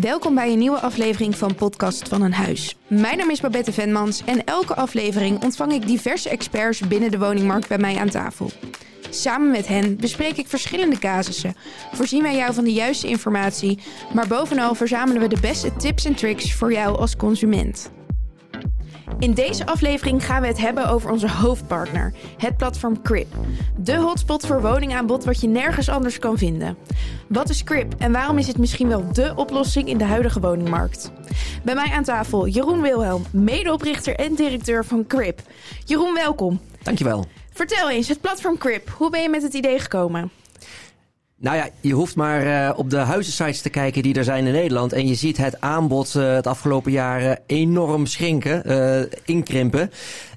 Welkom bij een nieuwe aflevering van Podcast van een Huis. Mijn naam is Babette Venmans en elke aflevering ontvang ik diverse experts binnen de woningmarkt bij mij aan tafel. Samen met hen bespreek ik verschillende casussen, voorzien wij jou van de juiste informatie, maar bovenal verzamelen we de beste tips en tricks voor jou als consument. In deze aflevering gaan we het hebben over onze hoofdpartner, het platform Crip. De hotspot voor woningaanbod wat je nergens anders kan vinden. Wat is Crip en waarom is het misschien wel dé oplossing in de huidige woningmarkt? Bij mij aan tafel Jeroen Wilhelm, medeoprichter en directeur van Crip. Jeroen, welkom. Dankjewel. Vertel eens, het platform Crip, hoe ben je met het idee gekomen? Nou ja, je hoeft maar uh, op de huizensites te kijken die er zijn in Nederland. En je ziet het aanbod uh, het afgelopen jaren enorm schrinken, uh, inkrimpen.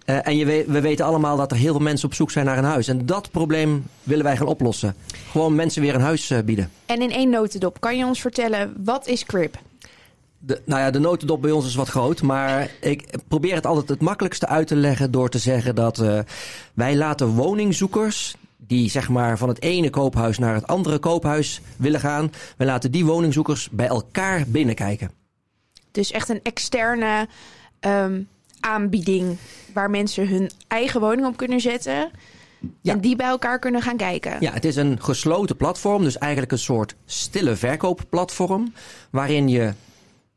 en je weet, we weten allemaal dat er heel veel mensen op zoek zijn naar een huis. En dat probleem willen wij gaan oplossen. Gewoon mensen weer een huis bieden. En in één notendop, kan je ons vertellen, wat is Crip? De, nou ja, de notendop bij ons is wat groot. Maar ik probeer het altijd het makkelijkste uit te leggen door te zeggen dat wij laten woningzoekers die zeg maar van het ene koophuis naar het andere koophuis willen gaan. We laten die woningzoekers bij elkaar binnenkijken. Dus echt een externe um, aanbieding waar mensen hun eigen woning op kunnen zetten. Ja. En die bij elkaar kunnen gaan kijken. Ja, het is een gesloten platform. Dus eigenlijk een soort stille verkoopplatform. Waarin je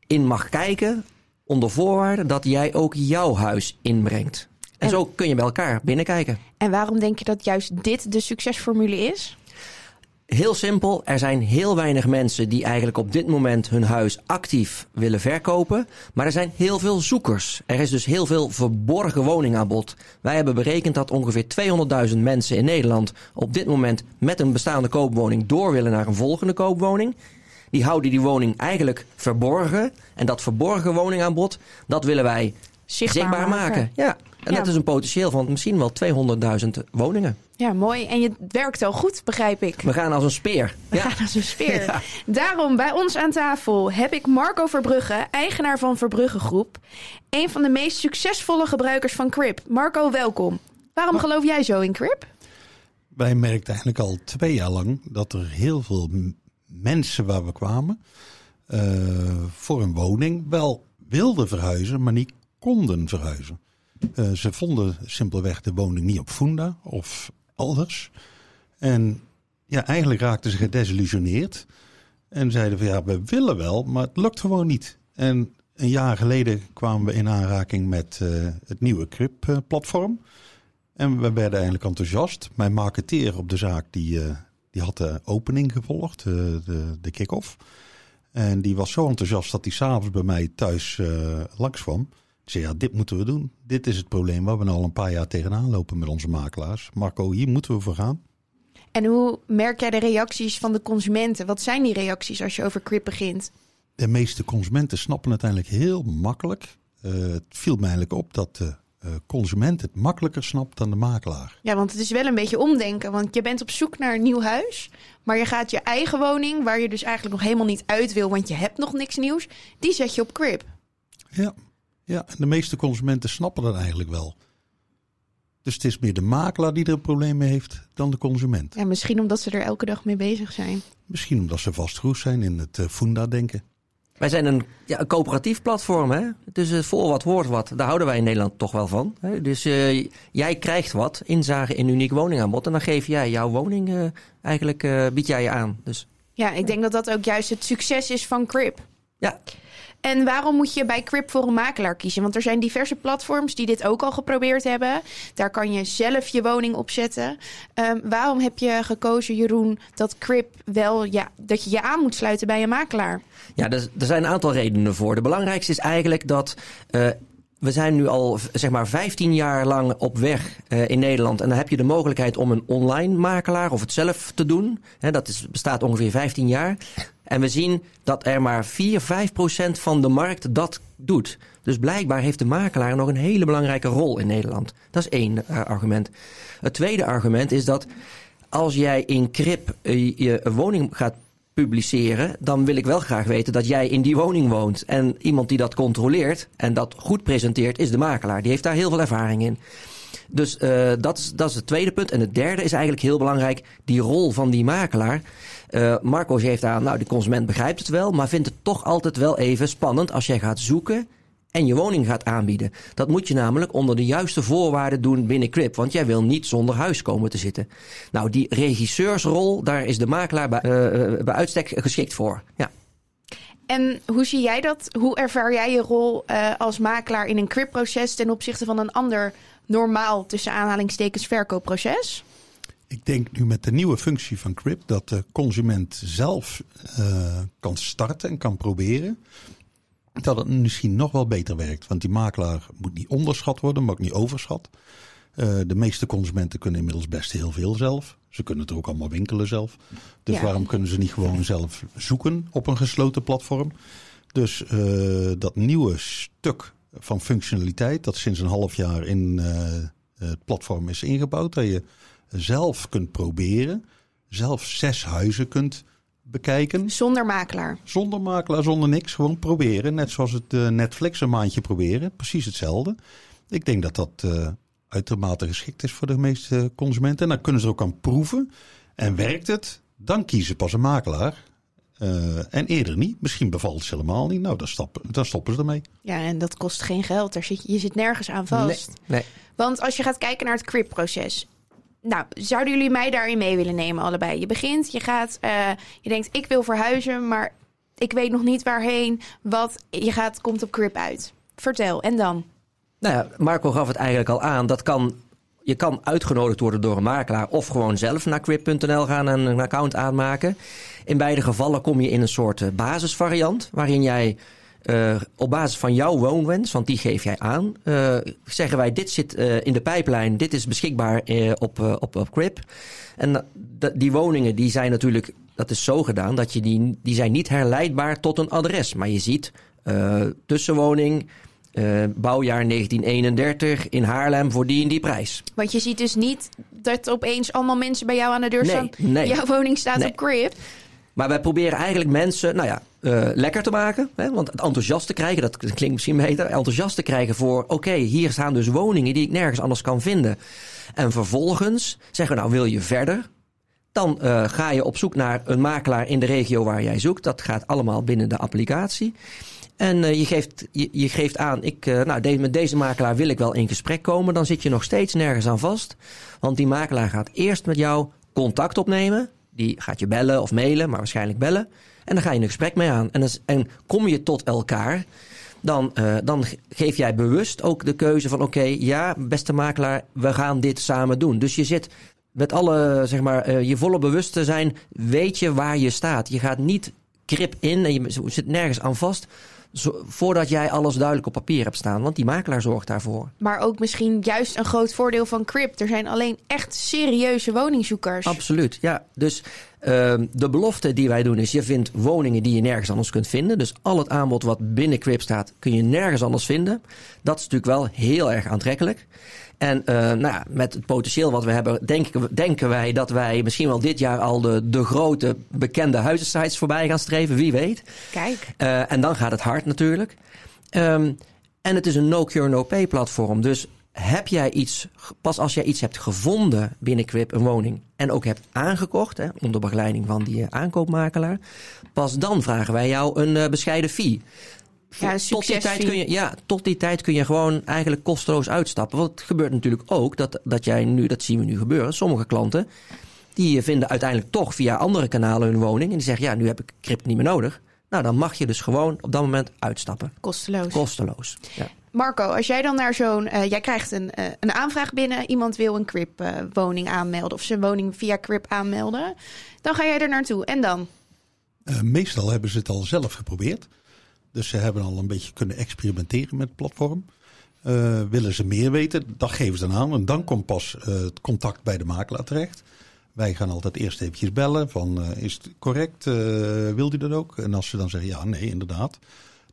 in mag kijken onder voorwaarde dat jij ook jouw huis inbrengt. En, zo kun je bij elkaar binnenkijken. En waarom denk je dat juist dit de succesformule is? Heel simpel, er zijn heel weinig mensen die eigenlijk op dit moment hun huis actief willen verkopen. Maar er zijn heel veel zoekers. Er is dus heel veel verborgen woningaanbod. Wij hebben berekend dat ongeveer 200.000 mensen in Nederland op dit moment met een bestaande koopwoning door willen naar een volgende koopwoning. Die houden die woning eigenlijk verborgen. En dat verborgen woningaanbod, dat willen wij zichtbaar, zichtbaar maken. maken. Ja. En dat is een potentieel van misschien wel 200.000 woningen. Ja, mooi. En je werkt wel goed, begrijp ik. We gaan als een speer. We ja. gaan als een speer. Daarom bij ons aan tafel heb ik Marco Verbrugge, eigenaar van Verbrugge Groep. Een van de meest succesvolle gebruikers van Crip. Marco, welkom. Waarom geloof jij zo in Crip? Wij merkten eigenlijk al twee jaar lang dat er heel veel mensen waar we kwamen... Uh, voor een woning wel wilden verhuizen, maar niet konden verhuizen. Uh, ze vonden simpelweg de woning niet op Funda of elders. En ja, eigenlijk raakten ze gedesillusioneerd. En zeiden van ja, we willen wel, maar het lukt gewoon niet. En een jaar geleden kwamen we in aanraking met uh, het nieuwe CRIP-platform. En we werden eigenlijk enthousiast. Mijn marketeer op de zaak die, uh, die had de opening gevolgd, de, de kick-off. En die was zo enthousiast dat hij s'avonds bij mij thuis langs kwam zei, ja, dit moeten we doen. Dit is het probleem waar we al een paar jaar tegenaan lopen met onze makelaars. Marco, hier moeten we voor gaan. En hoe merk jij de reacties van de consumenten? Wat zijn die reacties als je over CRIP begint? De meeste consumenten snappen het eigenlijk heel makkelijk. Uh, het viel mij eigenlijk op dat de uh, consument het makkelijker snapt dan de makelaar. Ja, want het is wel een beetje omdenken. Want je bent op zoek naar een nieuw huis. Maar je gaat je eigen woning, waar je dus eigenlijk nog helemaal niet uit wil, want je hebt nog niks nieuws, die zet je op Crip. Ja, ja, en de meeste consumenten snappen dat eigenlijk wel. Dus het is meer de makelaar die er een probleem mee heeft dan de consument. Ja, misschien omdat ze er elke dag mee bezig zijn. Misschien omdat ze vastgoed zijn in het uh, Funda-denken. Wij zijn een, ja, een coöperatief platform. Hè? Dus uh, voor wat hoort wat. Daar houden wij in Nederland toch wel van. Hè? Dus uh, jij krijgt wat, inzage in uniek woningaanbod. En dan geef jij jouw woning, uh, eigenlijk bied jij je aan. Dus, ja, ik denk dat dat ook juist het succes is van Crip. Ja. En waarom moet je bij Crip voor een makelaar kiezen? Want er zijn diverse platforms die dit ook al geprobeerd hebben. Daar kan je zelf je woning op zetten. Um, waarom heb je gekozen, Jeroen, dat Crip wel ja, dat je je aan moet sluiten bij een makelaar? Ja, er, er zijn een aantal redenen voor. De belangrijkste is eigenlijk dat. Uh, we zijn nu al zeg maar 15 jaar lang op weg uh, in Nederland. En dan heb je de mogelijkheid om een online makelaar of het zelf te doen. He, dat is, bestaat ongeveer 15 jaar. En we zien dat er maar 4, 5 procent van de markt dat doet. Dus blijkbaar heeft de makelaar nog een hele belangrijke rol in Nederland. Dat is één uh, argument. Het tweede argument is dat als jij in Crip uh, je woning gaat publiceren, dan wil ik wel graag weten dat jij in die woning woont. En iemand die dat controleert en dat goed presenteert, is de makelaar. Die heeft daar heel veel ervaring in. Dus uh, dat, is, dat is het tweede punt. En het derde is eigenlijk heel belangrijk, die rol van die makelaar. Uh, Marco geeft aan, nou, de consument begrijpt het wel, maar vindt het toch altijd wel even spannend als jij gaat zoeken en je woning gaat aanbieden. Dat moet je namelijk onder de juiste voorwaarden doen binnen Crip. Want jij wil niet zonder huis komen te zitten. Nou, die regisseursrol, daar is de makelaar bij, uh, bij uitstek geschikt voor. Ja. En hoe zie jij dat? Hoe ervaar jij je rol als makelaar in een Crip-proces ten opzichte van een ander normaal tussen aanhalingstekens verkoopproces? Ik denk nu met de nieuwe functie van Crip dat de consument zelf uh, kan starten en kan proberen dat het misschien nog wel beter werkt. Want die makelaar moet niet onderschat worden, maar ook niet overschat. Uh, de meeste consumenten kunnen inmiddels best heel veel zelf. Ze kunnen het ook allemaal winkelen zelf. Dus ja. waarom kunnen ze niet gewoon zelf zoeken op een gesloten platform? Dus uh, dat nieuwe stuk van functionaliteit, dat sinds een half jaar in het platform is ingebouwd, dat je zelf kunt proberen, zelf zes huizen kunt bekijken. Zonder makelaar. Zonder makelaar, zonder niks. Gewoon proberen. Net zoals het uh, Netflix een maandje proberen. Precies hetzelfde. Ik denk dat dat uh, uitermate geschikt is voor de meeste consumenten. En dan kunnen ze ook aan proeven. En werkt het, dan kiezen pas een makelaar. Uh, en eerder niet. Misschien bevalt het ze helemaal niet. Nou, dan, stappen, dan stoppen ze ermee. Ja, en dat kost geen geld. Daar zit, je zit nergens aan vast. Nee, nee. Want als je gaat kijken naar het CRIP-proces. Nou, zouden jullie mij daarin mee willen nemen, allebei? Je begint, je gaat, uh, je denkt, ik wil verhuizen, maar ik weet nog niet waarheen. Wat, je gaat, komt op Crip uit. Vertel, en dan? Nou ja, Marco gaf het eigenlijk al aan. Dat kan, je kan uitgenodigd worden door een makelaar of gewoon zelf naar crip.nl gaan en een account aanmaken. In beide gevallen kom je in een soort basisvariant waarin jij uh, op basis van jouw woonwens, want die geef jij aan, uh, zeggen wij: dit zit uh, in de pijplijn, dit is beschikbaar op, op, op Crip. En die woningen die zijn natuurlijk, dat is zo gedaan dat je die, die zijn niet herleidbaar tot een adres. Maar je ziet tussenwoning, bouwjaar 1931 in Haarlem voor die en die prijs. Want je ziet dus niet dat opeens allemaal mensen bij jou aan de deur nee, staan. Nee. Jouw woning staat nee. op Crip. Maar wij proberen eigenlijk mensen, nou ja, uh, lekker te maken. Hè? Want het enthousiast te krijgen, dat klinkt misschien beter. Enthousiast te krijgen voor, oké, hier staan dus woningen die ik nergens anders kan vinden. En vervolgens zeggen we, nou wil je verder? Dan uh, ga je op zoek naar een makelaar in de regio waar jij zoekt. Dat gaat allemaal binnen de applicatie. En uh, je, geeft, je, geeft aan, ik, nou, met deze makelaar wil ik wel in gesprek komen. Dan zit je nog steeds nergens aan vast. Want die makelaar gaat eerst met jou contact opnemen. Die gaat je bellen of mailen, maar waarschijnlijk bellen. En dan ga je een gesprek mee aan. En, en kom je tot elkaar, dan, uh, dan geef jij bewust ook de keuze van: oké, ja, beste makelaar, we gaan dit samen doen. Dus je zit met alle, zeg maar, uh, je volle bewustzijn, weet je waar je staat. Je gaat niet krip in en je zit nergens aan vast. Zo, voordat jij alles duidelijk op papier hebt staan. Want die makelaar zorgt daarvoor. Maar ook misschien juist een groot voordeel van Crip. Er zijn alleen echt serieuze woningzoekers. Absoluut, ja. Dus uh, de belofte die wij doen is... je vindt woningen die je nergens anders kunt vinden. Dus al het aanbod wat binnen Crip staat... kun je nergens anders vinden. Dat is natuurlijk wel heel erg aantrekkelijk. En uh, nou ja, met het potentieel wat we hebben, denken, denken wij dat wij misschien wel dit jaar al de, de grote bekende huizensites voorbij gaan streven. Wie weet. Kijk. Uh, en dan gaat het hard natuurlijk. Um, en het is een no-cure, no-pay platform. Dus heb jij iets, pas als jij iets hebt gevonden binnen Quip, een woning, en ook hebt aangekocht, hè, onder begeleiding van die aankoopmakelaar, pas dan vragen wij jou een uh, bescheiden fee. Ja, tot die tijd kun je, ja, tot die tijd kun je gewoon eigenlijk kosteloos uitstappen. Want het gebeurt natuurlijk ook dat, dat jij nu, dat zien we nu gebeuren, sommige klanten die vinden uiteindelijk toch via andere kanalen hun woning en die zeggen ja, nu heb ik crypto niet meer nodig. Nou, dan mag je dus gewoon op dat moment uitstappen. Kosteloos. Kosteloos. Ja. Marco, als jij dan naar zo'n. Uh, jij krijgt een, uh, een aanvraag binnen. Iemand wil een CRIP-woning uh, aanmelden. of zijn woning via CRIP aanmelden. Dan ga jij er naartoe. En dan? Meestal hebben ze het al zelf geprobeerd. Dus ze hebben al een beetje kunnen experimenteren met het platform. Willen ze meer weten, dat geven ze dan aan. En dan komt pas het contact bij de makelaar terecht. Wij gaan altijd eerst eventjes bellen van is het correct, wilt u dat ook? En als ze dan zeggen ja, nee, inderdaad.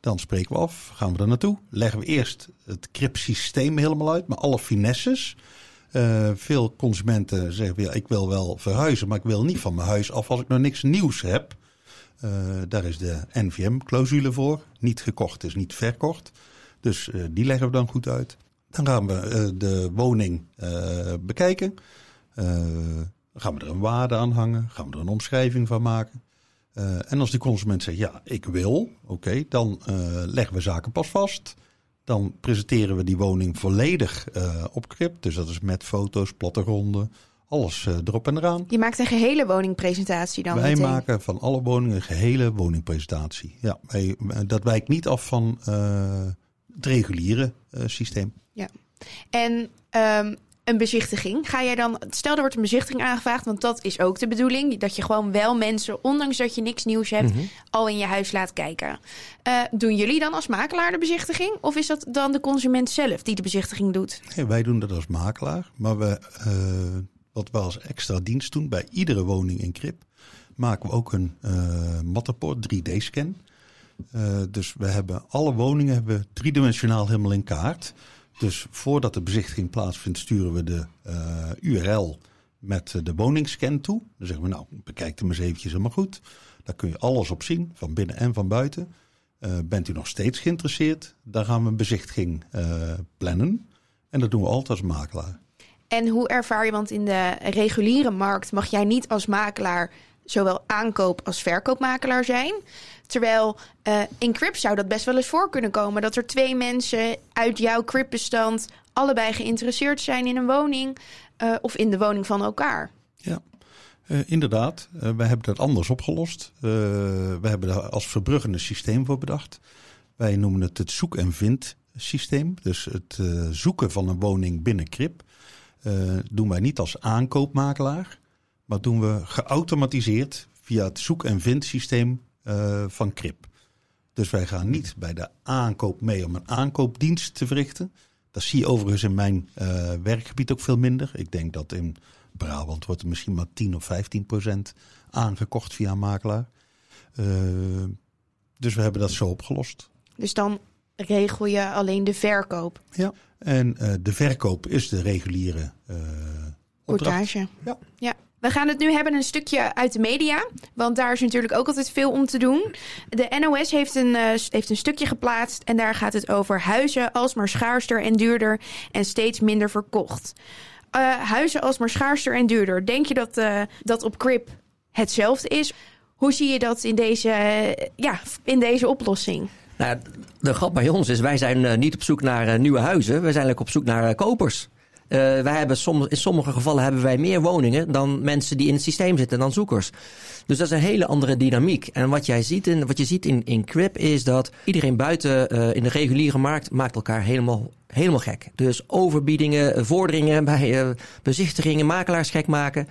Dan spreken we af, gaan we er naartoe. Leggen we eerst het CRIP-systeem helemaal uit, met alle finesses. veel consumenten zeggen ja, ik wil wel verhuizen, maar ik wil niet van mijn huis af als ik nog niks nieuws heb. Uh, daar is de NVM-clausule voor. Niet gekocht is niet verkocht. Dus uh, die leggen we dan goed uit. Dan gaan we eh, de woning eh, bekijken. Eh, gaan we er een waarde aan hangen? Gaan we er een omschrijving van maken? Eh, en als die consument zegt, ja, ik wil, oké, dan eh, leggen we zaken pas vast. Dan presenteren we die woning volledig eh, op Crip. Dus dat is met foto's, plattegronden, alles erop en eraan. Je maakt een gehele woningpresentatie dan Wij meteen. maken van alle woningen een gehele woningpresentatie. Ja, wij, dat wijkt niet af van het reguliere systeem. En ehm, een bezichtiging. Ga jij dan, stel er wordt een bezichtiging aangevraagd, want dat is ook de bedoeling. Dat je gewoon wel mensen, ondanks dat je niks nieuws hebt, Mhm. al in je huis laat kijken. Eh, doen jullie dan als makelaar de bezichtiging? Of is dat dan de consument zelf die de bezichtiging doet? Nee, wij doen dat als makelaar. Maar we, eh, wat we als extra dienst doen bij iedere woning in Krip, maken we ook een eh Matterport 3D-scan. Eh, dus we hebben alle woningen hebben we driedimensionaal helemaal in kaart. Dus voordat de bezichtiging plaatsvindt, sturen we de eh, URL met de woningscan toe. Dan zeggen we, nou, bekijk hem eens eventjes goed. Daar kun je alles op zien, van binnen en van buiten. Eh, bent u nog steeds geïnteresseerd? Dan gaan we een bezichtiging eh, plannen. En dat doen we altijd als makelaar. En hoe ervaar je, want in de reguliere markt mag jij niet als makelaar zowel aankoop als verkoopmakelaar zijn. Terwijl eh, in Crip zou dat best wel eens voor kunnen komen dat er twee mensen uit jouw Crip-bestand allebei geïnteresseerd zijn in een woning eh, of in de woning van elkaar. Ja, Eh, inderdaad. Wij hebben dat anders opgelost. Wij hebben daar als verbruggende systeem voor bedacht. Wij noemen het het zoek- en vind systeem. Dus het zoeken van een woning binnen Crip doen wij niet als aankoopmakelaar, maar doen we geautomatiseerd via het zoek- en vind systeem eh, van Crip. Dus wij gaan niet bij de aankoop mee om een aankoopdienst te verrichten. Dat zie je overigens in mijn eh, werkgebied ook veel minder. Ik denk dat in Brabant wordt er misschien maar 10 of 15 procent aangekocht via een makelaar. Eh, dus we hebben dat zo opgelost. Dus dan regel je alleen de verkoop, Ja. En de verkoop is de reguliere opdracht. portage. Ja. ja. We gaan het nu hebben een stukje uit de media. Want daar is natuurlijk ook altijd veel om te doen. De NOS heeft een, eh, heeft een stukje geplaatst. En daar gaat het over huizen alsmaar schaarster en duurder. En steeds minder verkocht. Eh, huizen alsmaar schaarster en duurder. Denk je dat eh, dat op Crip hetzelfde is? Hoe zie je dat in deze, ja, in deze oplossing? Nou, de grap bij ons is, wij zijn niet op zoek naar nieuwe huizen. We zijn eigenlijk op zoek naar kopers. Eh, wij hebben in sommige gevallen hebben wij meer woningen dan mensen die in het systeem zitten, dan zoekers. Dus dat is een hele andere dynamiek. En wat, jij ziet in, wat je ziet in, in Crip is dat iedereen buiten eh, in de reguliere markt maakt elkaar helemaal, helemaal gek. Dus overbiedingen, eh, vorderingen bij bezichtigingen, makelaars gek maken.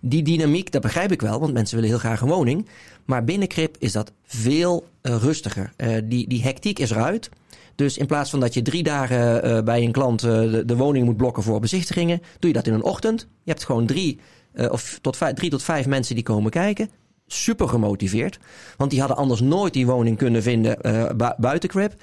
Die dynamiek, dat begrijp ik wel, want mensen willen heel graag een woning. Maar binnen Crip is dat veel rustiger. Die, die hectiek is eruit. Dus in plaats van dat je drie dagen eh, bij een klant eh, de, woning moet blokken voor bezichtigingen, doe je dat in een ochtend. Je hebt gewoon drie, eh, of tot vijf, drie tot vijf mensen die komen kijken. Super gemotiveerd. Want die hadden anders nooit die woning kunnen vinden bu- buiten Crip.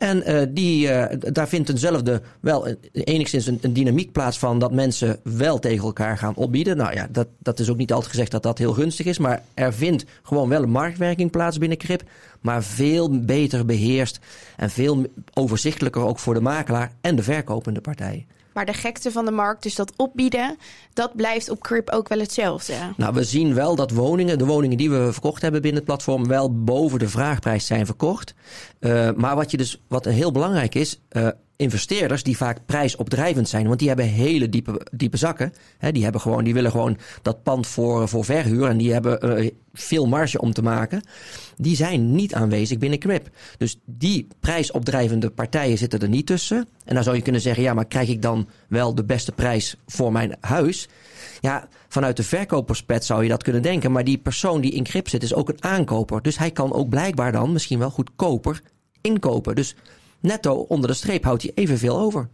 En eh, die, eh, daar vindt eenzelfde wel enigszins een, dynamiek plaats van dat mensen wel tegen elkaar gaan opbieden. Nou ja, dat, dat is ook niet altijd gezegd dat dat heel gunstig is. Maar er vindt gewoon wel een marktwerking plaats binnen Crip. Maar veel beter beheerst en veel overzichtelijker ook voor de makelaar en de verkopende partij. Maar de gekte van de markt, dus dat opbieden, dat blijft op Crip ook wel hetzelfde. Nou, we zien wel dat woningen, de woningen die we verkocht hebben binnen het platform, wel boven de vraagprijs zijn verkocht. Uh, maar wat, je dus, wat heel belangrijk is, uh, investeerders die vaak prijsopdrijvend zijn, want die hebben hele diepe, diepe zakken. Die, hebben gewoon, die willen gewoon dat pand voor, voor verhuur en die hebben uh, veel marge om te maken. Die zijn niet aanwezig binnen Crip. Dus die prijsopdrijvende partijen zitten er niet tussen. En dan zou je kunnen zeggen, ja, maar krijg ik dan wel de beste prijs voor mijn huis? Ja, vanuit de verkoperspet zou je dat kunnen denken. Maar die persoon die in Crip zit is ook een aankoper. Dus hij kan ook blijkbaar dan misschien wel goedkoper inkopen. Dus netto onder de streep houdt hij evenveel over.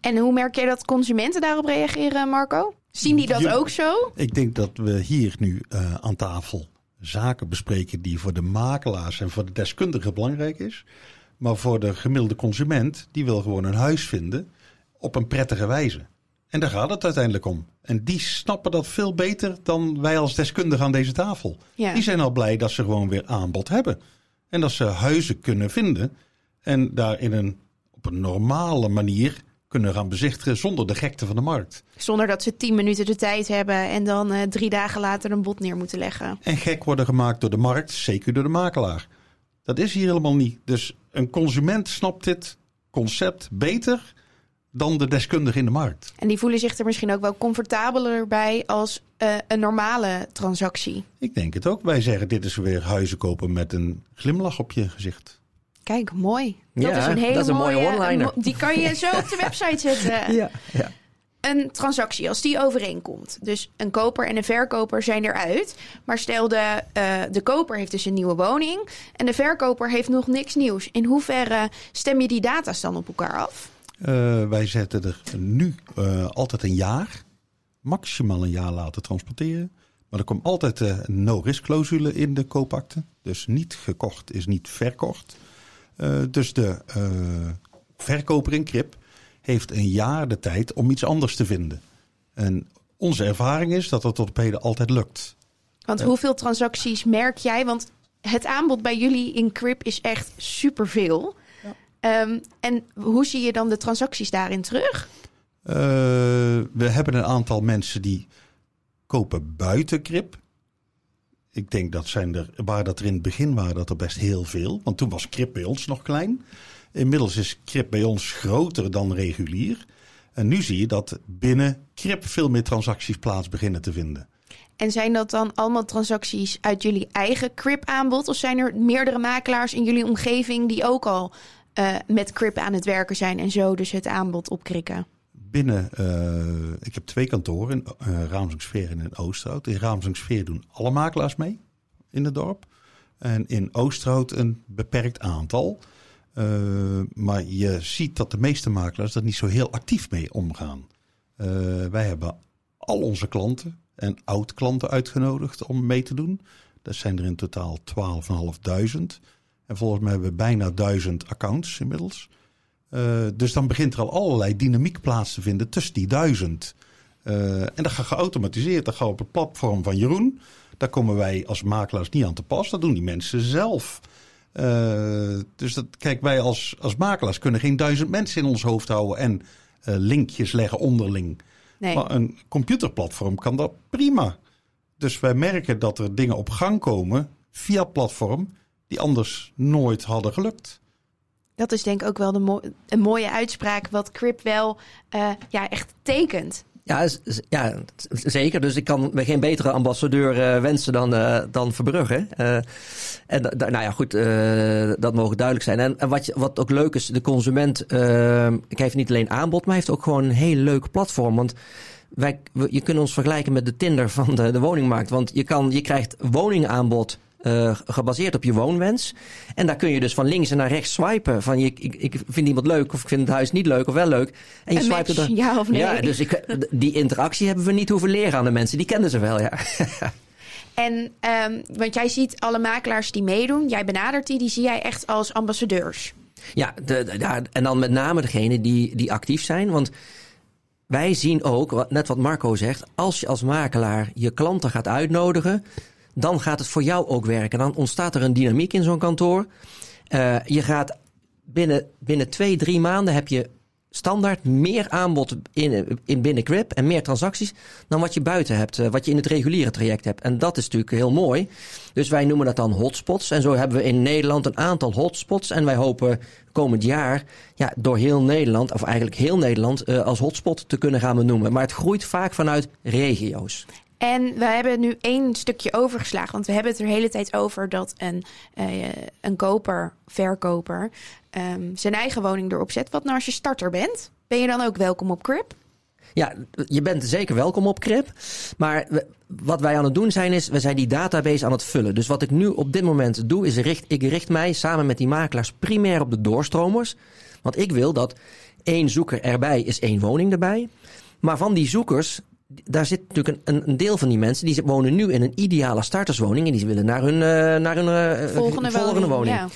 En hoe merk jij dat consumenten daarop reageren, Marco? Zien die dat Ja, ook zo? Ik denk dat we hier nu uh, aan tafel zaken bespreken die voor de makelaars en voor de deskundigen belangrijk is. Maar voor de gemiddelde consument, die wil gewoon een huis vinden op een prettige wijze. En daar gaat het uiteindelijk om. En die snappen dat veel beter dan wij als deskundigen aan deze tafel. Ja. Die zijn al blij dat ze gewoon weer aanbod hebben. En dat ze huizen kunnen vinden. En daar in een, op een normale manier kunnen gaan bezichtigen zonder de gekte van de markt. Zonder dat ze tien minuten de tijd hebben en dan uh, drie dagen later een bod neer moeten leggen. En gek worden gemaakt door de markt, zeker door de makelaar. Dat is hier helemaal niet. Dus een consument snapt dit concept beter dan de deskundige in de markt. En die voelen zich er misschien ook wel comfortabeler bij als uh, een normale transactie. Ik denk het ook. Wij zeggen dit is weer huizen kopen met een glimlach op je gezicht. Kijk, mooi. Dat Ja, is een hele dat is een mooie, mooie one-liner. mo- Die kan je zo op de website zetten. Ja, ja. Een transactie, als die overeenkomt. Dus een koper en een verkoper zijn eruit. Maar stel de, eh, de koper heeft dus een nieuwe woning. En de verkoper heeft nog niks nieuws. In hoeverre stem je die data's dan op elkaar af? Eh, wij zetten er nu eh, altijd een jaar, maximaal een jaar laten transporteren. Maar er komt altijd een no-risk clausule in de koopakte. Dus niet gekocht is niet verkocht. Eh, dus de eh, verkoper in Krip heeft een jaar de tijd om iets anders te vinden. En onze ervaring is dat dat tot op heden altijd lukt. Want hoeveel transacties merk jij? Want het aanbod bij jullie in Crip is echt superveel. Ehm, en hoe zie je dan de transacties daarin terug? Eh, we hebben een aantal mensen die kopen buiten Krip. Ik denk dat zijn er, waar dat er in het begin waren, dat er best heel veel. Want toen was Krip bij ons nog klein. Inmiddels is Krip bij ons groter dan regulier. En nu zie je dat binnen Krip veel meer transacties plaats beginnen te vinden. En zijn dat dan allemaal transacties uit jullie eigen Crip-aanbod? Of zijn er meerdere makelaars in jullie omgeving die ook al eh, met Crip aan het werken zijn en zo dus het aanbod opkrikken? Binnen, eh, ik heb twee kantoren, in uh, en in Oosterhout. In Raamsungsfeer doen alle makelaars mee in het dorp. En in Oosterhout een beperkt aantal. Uh, maar je ziet dat de meeste makelaars er niet zo heel actief mee omgaan. Wij hebben al onze klanten en oud-klanten uitgenodigd om mee te doen. Dat zijn er in totaal 12.500. En volgens mij hebben we bijna 1000 accounts inmiddels. Uh, dus dan begint er al allerlei dynamiek plaats te vinden tussen die duizend. Uh, en dat gaat geautomatiseerd. Dat gaat op het platform van Jeroen. Daar komen wij als makelaars niet aan te pas. Dat doen die mensen zelf. Uh, dus dat, kijk, wij als, als makelaars kunnen geen duizend mensen in ons hoofd houden en linkjes leggen onderling. Nee. Maar een computerplatform kan dat prima. Dus wij merken dat er dingen op gang komen via het platform die anders nooit hadden gelukt. Dat is denk ik ook wel een mooie uitspraak wat Crip wel uh, ja, echt tekent. Ja, ja, zeker. Dus ik kan geen betere ambassadeur uh, wensen dan, uh, dan Verbrugge. En nou ja, goed, dat mogen duidelijk zijn. En, wat, wat ook leuk is, de consument heeft niet alleen aanbod, maar heeft ook gewoon een heel leuk platform. Want wij, je kunt ons vergelijken met de Tinder van de, de woningmarkt. Want je, kan, je krijgt woningaanbod uh, gebaseerd op je woonwens. En daar kun je dus van links naar rechts swipen. Van je, ik, ik vind iemand leuk of ik vind het huis niet leuk of wel leuk. En je swipe er. Ja of nee? Ja, dus ik, die interactie hebben we niet hoeven leren aan de mensen. Die kenden ze wel, ja. En, um, want jij ziet alle makelaars die meedoen, jij benadert die, die zie jij echt als ambassadeurs. Ja, de, de, ja en dan met name degene die, die actief zijn. Want wij zien ook, net wat Marco zegt, als je als makelaar je klanten gaat uitnodigen, dan gaat het voor jou ook werken. Dan ontstaat er een dynamiek in zo'n kantoor. Uh, je gaat binnen, binnen twee, drie maanden heb je standaard meer aanbod in, in binnen Grip en meer transacties dan wat je buiten hebt, uh, wat je in het reguliere traject hebt. En dat is natuurlijk heel mooi. Dus wij noemen dat dan hotspots. En zo hebben we in Nederland een aantal hotspots. En wij hopen komend jaar ja, door heel Nederland, of eigenlijk heel Nederland, uh, als hotspot te kunnen gaan benoemen. Maar het groeit vaak vanuit regio's. En we hebben nu één stukje overgeslagen. Want we hebben het er de hele tijd over dat een, uh, een koper, verkoper, um, zijn eigen woning erop zet. Wat nou als je starter bent? Ben je dan ook welkom op Crip? Ja, je bent zeker welkom op Crip. Maar wat wij aan het doen zijn, is we zijn die database aan het vullen. Dus wat ik nu op dit moment doe, is richt, ik richt mij samen met die makelaars primair op de doorstromers. Want ik wil dat één zoeker erbij is één woning erbij. Maar van die zoekers daar zit natuurlijk een, een, deel van die mensen die wonen nu in een ideale starterswoning en die willen naar hun, uh, naar hun uh, volgende, volgende woning. woning.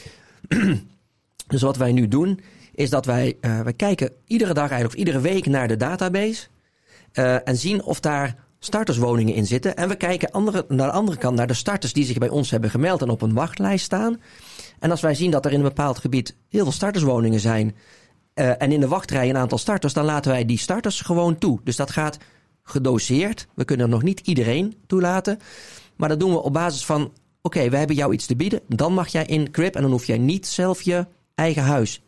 Ja. dus wat wij nu doen, is dat wij, uh, wij kijken iedere dag eigenlijk of iedere week naar de database en zien of daar starterswoningen in zitten. En we kijken andere, naar de andere kant naar de starters die zich bij ons hebben gemeld en op een wachtlijst staan. En als wij zien dat er in een bepaald gebied heel veel starterswoningen zijn eh, en in de wachtrij een aantal starters, dan laten wij die starters gewoon toe. Dus dat gaat gedoseerd. We kunnen nog niet iedereen toelaten. Maar dat doen we op basis van: oké, we hebben jou iets te bieden. Dan mag jij in Crib en dan hoef jij niet zelf je eigen huis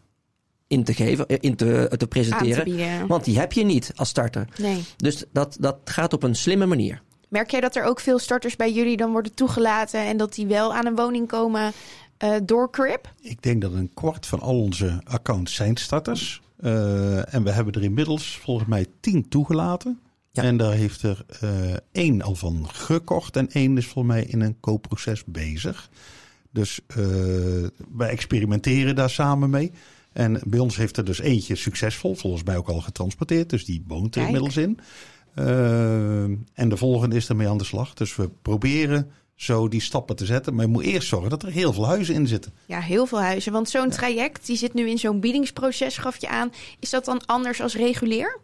in te geven, eh, in te, te presenteren. Aan te bieden. Want die heb je niet als starter. Nee. Dus dat, dat gaat op een slimme manier. Merk jij dat er ook veel starters bij jullie dan worden toegelaten en dat die wel aan een woning komen eh, door Crib? Ik denk dat een kwart van al onze accounts zijn starters. Uh, en we hebben er inmiddels volgens mij tien toegelaten. Ja. En daar heeft er uh, één al van gekocht en één is volgens mij in een koopproces bezig. Dus wij experimenteren daar samen mee. En bij ons heeft er dus eentje succesvol, volgens mij ook al getransporteerd. Dus die woont er inmiddels in. Uh, en de volgende is ermee aan de slag. Dus we proberen zo die stappen te zetten. Maar je moet eerst zorgen dat er heel veel huizen in zitten. Ja, heel veel huizen. Want zo'n traject, die zit nu in zo'n biedingsproces, gaf je aan. Is dat dan anders als regulier?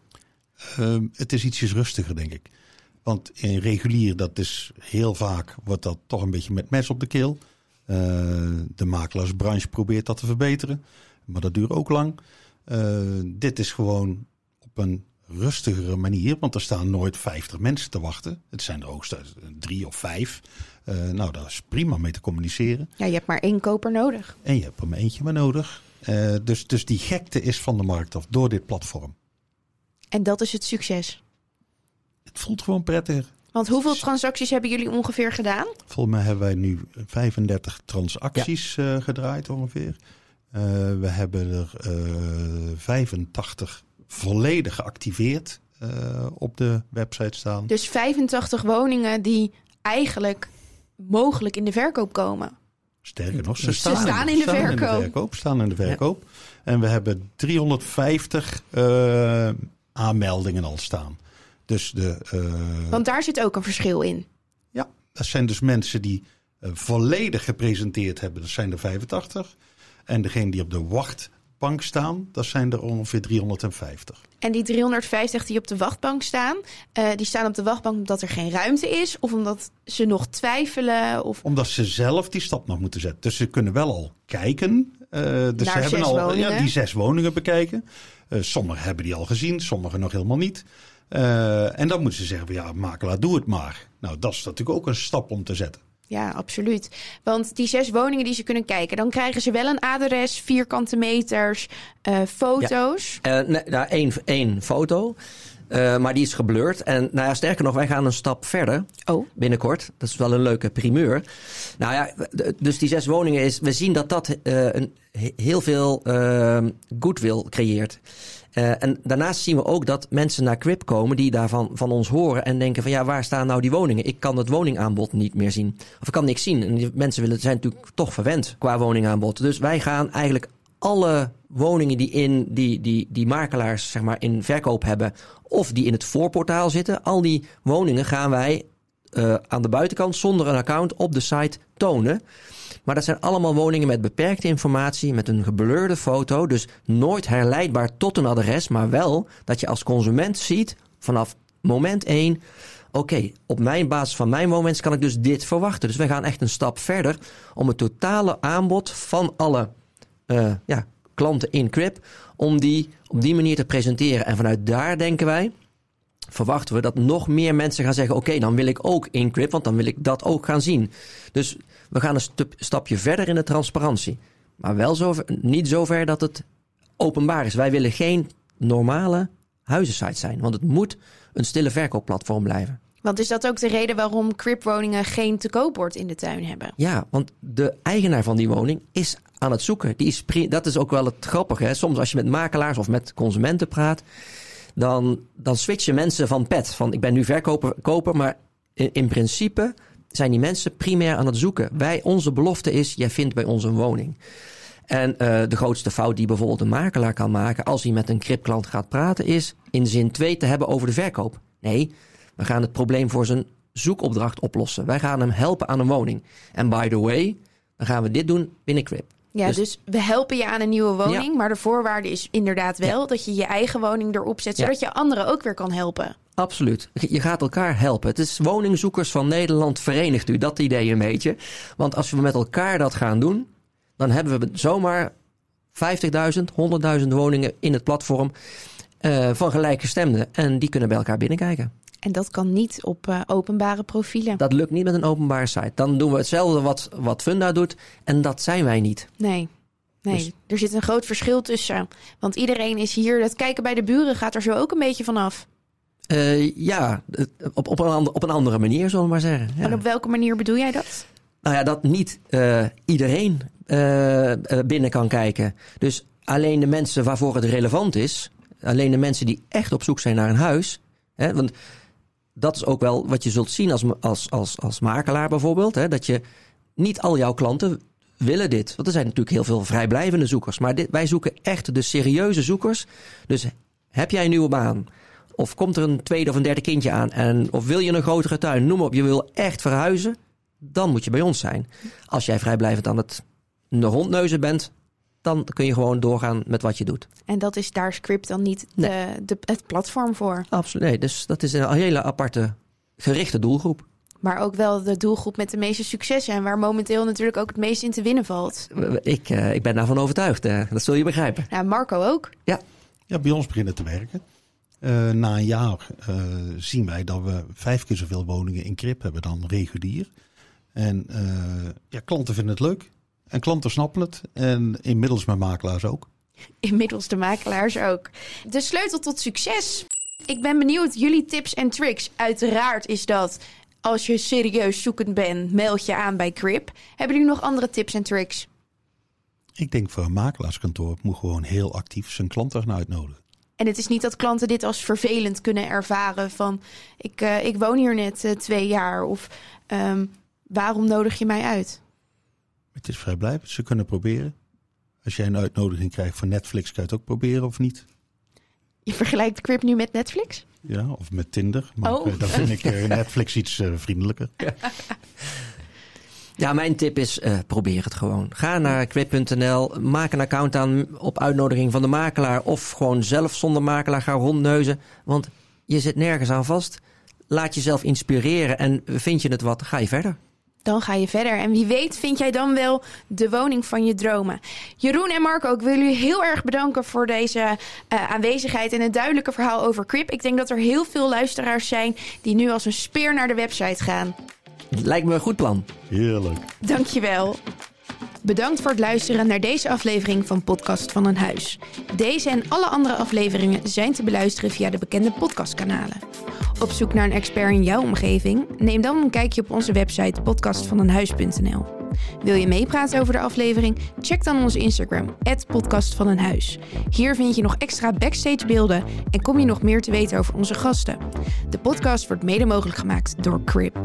Uh, het is ietsjes rustiger, denk ik. Want in regulier, dat is heel vaak, wordt dat toch een beetje met mes op de keel. Uh, de makelaarsbranche probeert dat te verbeteren. Maar dat duurt ook lang. Uh, dit is gewoon op een rustigere manier. Want er staan nooit 50 mensen te wachten. Het zijn er ook drie of vijf. Uh, nou, daar is prima mee te communiceren. Ja, je hebt maar één koper nodig. En je hebt er maar eentje maar nodig. Dus, dus die gekte is van de markt af door dit platform. En dat is het succes. Het voelt gewoon prettig. Want hoeveel transacties hebben jullie ongeveer gedaan? Volgens mij hebben wij nu 35 transacties ja. uh, gedraaid ongeveer. Uh, we hebben er uh, 85 volledig geactiveerd op de website staan. Dus 85 woningen die eigenlijk mogelijk in de verkoop komen. Sterker nog, ze, ze staan, staan, in, de, staan verkoop. in de verkoop. Staan in de verkoop. Ja. En we hebben 350 uh, aanmeldingen al staan. Dus de, uh, Want daar zit ook een verschil in. Ja, dat zijn dus mensen die uh, volledig gepresenteerd hebben. Dat zijn er 85. En degene die op de wachtbank staan, dat zijn er ongeveer 350. En die 350 die op de wachtbank staan, uh, die staan op de wachtbank omdat er geen ruimte is? Of omdat ze nog twijfelen? Of... Omdat ze zelf die stap nog moeten zetten. Dus ze kunnen wel al kijken. Uh, dus Naar ze hebben al woningen. ja, die zes woningen bekijken. Uh, sommigen hebben die al gezien, sommigen nog helemaal niet. Uh, en dan moeten ze zeggen, ja, makelaar, doe het maar. Nou, dat is natuurlijk ook een stap om te zetten. Ja, absoluut. Want die zes woningen die ze kunnen kijken, dan krijgen ze wel een adres, vierkante meters, uh, foto's. Ja. Uh, nee, nou, één, één foto. Uh, maar die is geblurred. En nou ja, sterker nog, wij gaan een stap verder. Oh. Binnenkort. Dat is wel een leuke primeur. Nou ja, dus die zes woningen is. We zien dat dat uh, een, heel veel uh, goodwill creëert. Uh, en daarnaast zien we ook dat mensen naar Crib komen die daarvan van ons horen en denken van ja, waar staan nou die woningen? Ik kan het woningaanbod niet meer zien. Of ik kan niks zien. En die mensen willen, zijn natuurlijk toch verwend qua woningaanbod. Dus wij gaan eigenlijk alle woningen die in die, die, die makelaars zeg maar, in verkoop hebben of die in het voorportaal zitten, al die woningen gaan wij uh, aan de buitenkant zonder een account op de site tonen. Maar dat zijn allemaal woningen met beperkte informatie, met een geblurde foto. Dus nooit herleidbaar tot een adres, maar wel dat je als consument ziet vanaf moment 1. Oké, op mijn basis van mijn moment kan ik dus dit verwachten. Dus wij gaan echt een stap verder om het totale aanbod van alle uh, ja, klanten in Crib, om die op die manier te presenteren. En vanuit daar denken wij, verwachten we dat nog meer mensen gaan zeggen: Oké, dan wil ik ook in Crib, want dan wil ik dat ook gaan zien. Dus we gaan een st stapje verder in de transparantie. Maar wel zover, niet zover dat het openbaar is. Wij willen geen normale huizensite zijn, want het moet een stille verkoopplatform blijven. Want is dat ook de reden waarom Crib-woningen geen te koopbord in de tuin hebben? Ja, want de eigenaar van die woning is aan het zoeken. Die is dat is ook wel het grappige. Hè? Soms als je met makelaars of met consumenten praat, dan, dan switchen mensen van pet. Van ik ben nu verkoper, koper, maar in, in principe zijn die mensen primair aan het zoeken. Wij, onze belofte is, jij vindt bij ons een woning. En uh, de grootste fout die bijvoorbeeld een makelaar kan maken als hij met een cripklant gaat praten, is in zin 2 te hebben over de verkoop. Nee, we gaan het probleem voor zijn zoekopdracht oplossen. Wij gaan hem helpen aan een woning. En by the way, dan gaan we dit doen binnen Crip. Ja, dus, dus, we helpen je aan een nieuwe woning. Ja. Maar de voorwaarde is inderdaad wel ja. dat je je eigen woning erop zet. Zodat ja. je anderen ook weer kan helpen. Absoluut. Je gaat elkaar helpen. Het is woningzoekers van Nederland verenigt u. Dat idee een beetje. Want als we met elkaar dat gaan doen, dan hebben we zomaar 50.000, 100.000 woningen in het platform uh, van gelijkgestemden. En die kunnen bij elkaar binnenkijken. En dat kan niet op uh, openbare profielen. Dat lukt niet met een openbare site. Dan doen we hetzelfde wat, wat Funda doet. En dat zijn wij niet. Nee. Nee, dus... er zit een groot verschil tussen. Want iedereen is hier. Dat kijken bij de buren gaat er zo ook een beetje vanaf. Uh, ja, op, op, een, op een andere manier, zullen we maar zeggen. Ja. En op welke manier bedoel jij dat? Nou ja, dat niet uh, iedereen binnen kan kijken. Dus alleen de mensen waarvoor het relevant is, alleen de mensen die echt op zoek zijn naar een huis. Hè, want dat is ook wel wat je zult zien als, als, als, als makelaar bijvoorbeeld. Hè, dat je niet al jouw klanten willen dit. Want er zijn natuurlijk heel veel vrijblijvende zoekers. Maar wij zoeken echt de serieuze zoekers. Dus heb jij een nieuwe baan? Of komt er een tweede of een derde kindje aan? En, of wil je een grotere tuin? Noem op, je wil echt verhuizen? Dan moet je bij ons zijn. Als jij vrijblijvend aan het rondneuzen bent, dan kun je gewoon doorgaan met wat je doet. En dat is daar Script dan niet de, de, het platform voor? Absoluut, nee. Dus dat is een hele aparte gerichte doelgroep. Maar ook wel de doelgroep met de meeste successen. En waar momenteel natuurlijk ook het meest in te winnen valt. Ik, uh, ik ben daarvan overtuigd. Uh, dat zul je begrijpen. Ja, Marco ook. Ja. Ja, bij ons beginnen te werken. Uh, na een jaar zien wij dat we vijf keer zoveel woningen in Krip hebben dan regulier. En ja, klanten vinden het leuk. En klanten snappen het. En inmiddels mijn makelaars ook. Inmiddels de makelaars ook. De sleutel tot succes. Ik ben benieuwd, jullie tips en tricks. Uiteraard is dat als je serieus zoekend bent, meld je aan bij Crip. Hebben jullie nog andere tips en tricks? Ik denk voor een makelaarskantoor moet gewoon heel actief zijn klanten gaan uitnodigen. En het is niet dat klanten dit als vervelend kunnen ervaren van ik, uh, ik woon hier net uh, twee jaar of um, waarom nodig je mij uit? Het is vrijblijvend. Ze kunnen proberen. Als jij een uitnodiging krijgt voor Netflix, kan je het ook proberen of niet? Je vergelijkt Crip nu met Netflix? Ja, of met Tinder. Maar oh. dan vind ik uh, Netflix iets uh, vriendelijker. Ja, mijn tip is uh, probeer het gewoon. Ga naar quip.nl, maak een account aan op uitnodiging van de makelaar. Of gewoon zelf zonder makelaar ga rondneuzen. Want je zit nergens aan vast. Laat jezelf inspireren en vind je het wat, ga je verder dan ga je verder. En wie weet vind jij dan wel de woning van je dromen. Jeroen en Marco, ik wil jullie heel erg bedanken voor deze uh, aanwezigheid en het duidelijke verhaal over Crip. Ik denk dat er heel veel luisteraars zijn die nu als een speer naar de website gaan. Lijkt me een goed plan. Heerlijk. Dankjewel. Bedankt voor het luisteren naar deze aflevering van Podcast van een Huis. Deze en alle andere afleveringen zijn te beluisteren via de bekende podcastkanalen. Op zoek naar een expert in jouw omgeving? Neem dan een kijkje op onze website podcastvaneenhuis.nl. Wil je meepraten over de aflevering? Check dan onze Instagram, @podcastvaneenhuis. Hier vind je nog extra backstage beelden en kom je nog meer te weten over onze gasten. De podcast wordt mede mogelijk gemaakt door Crib.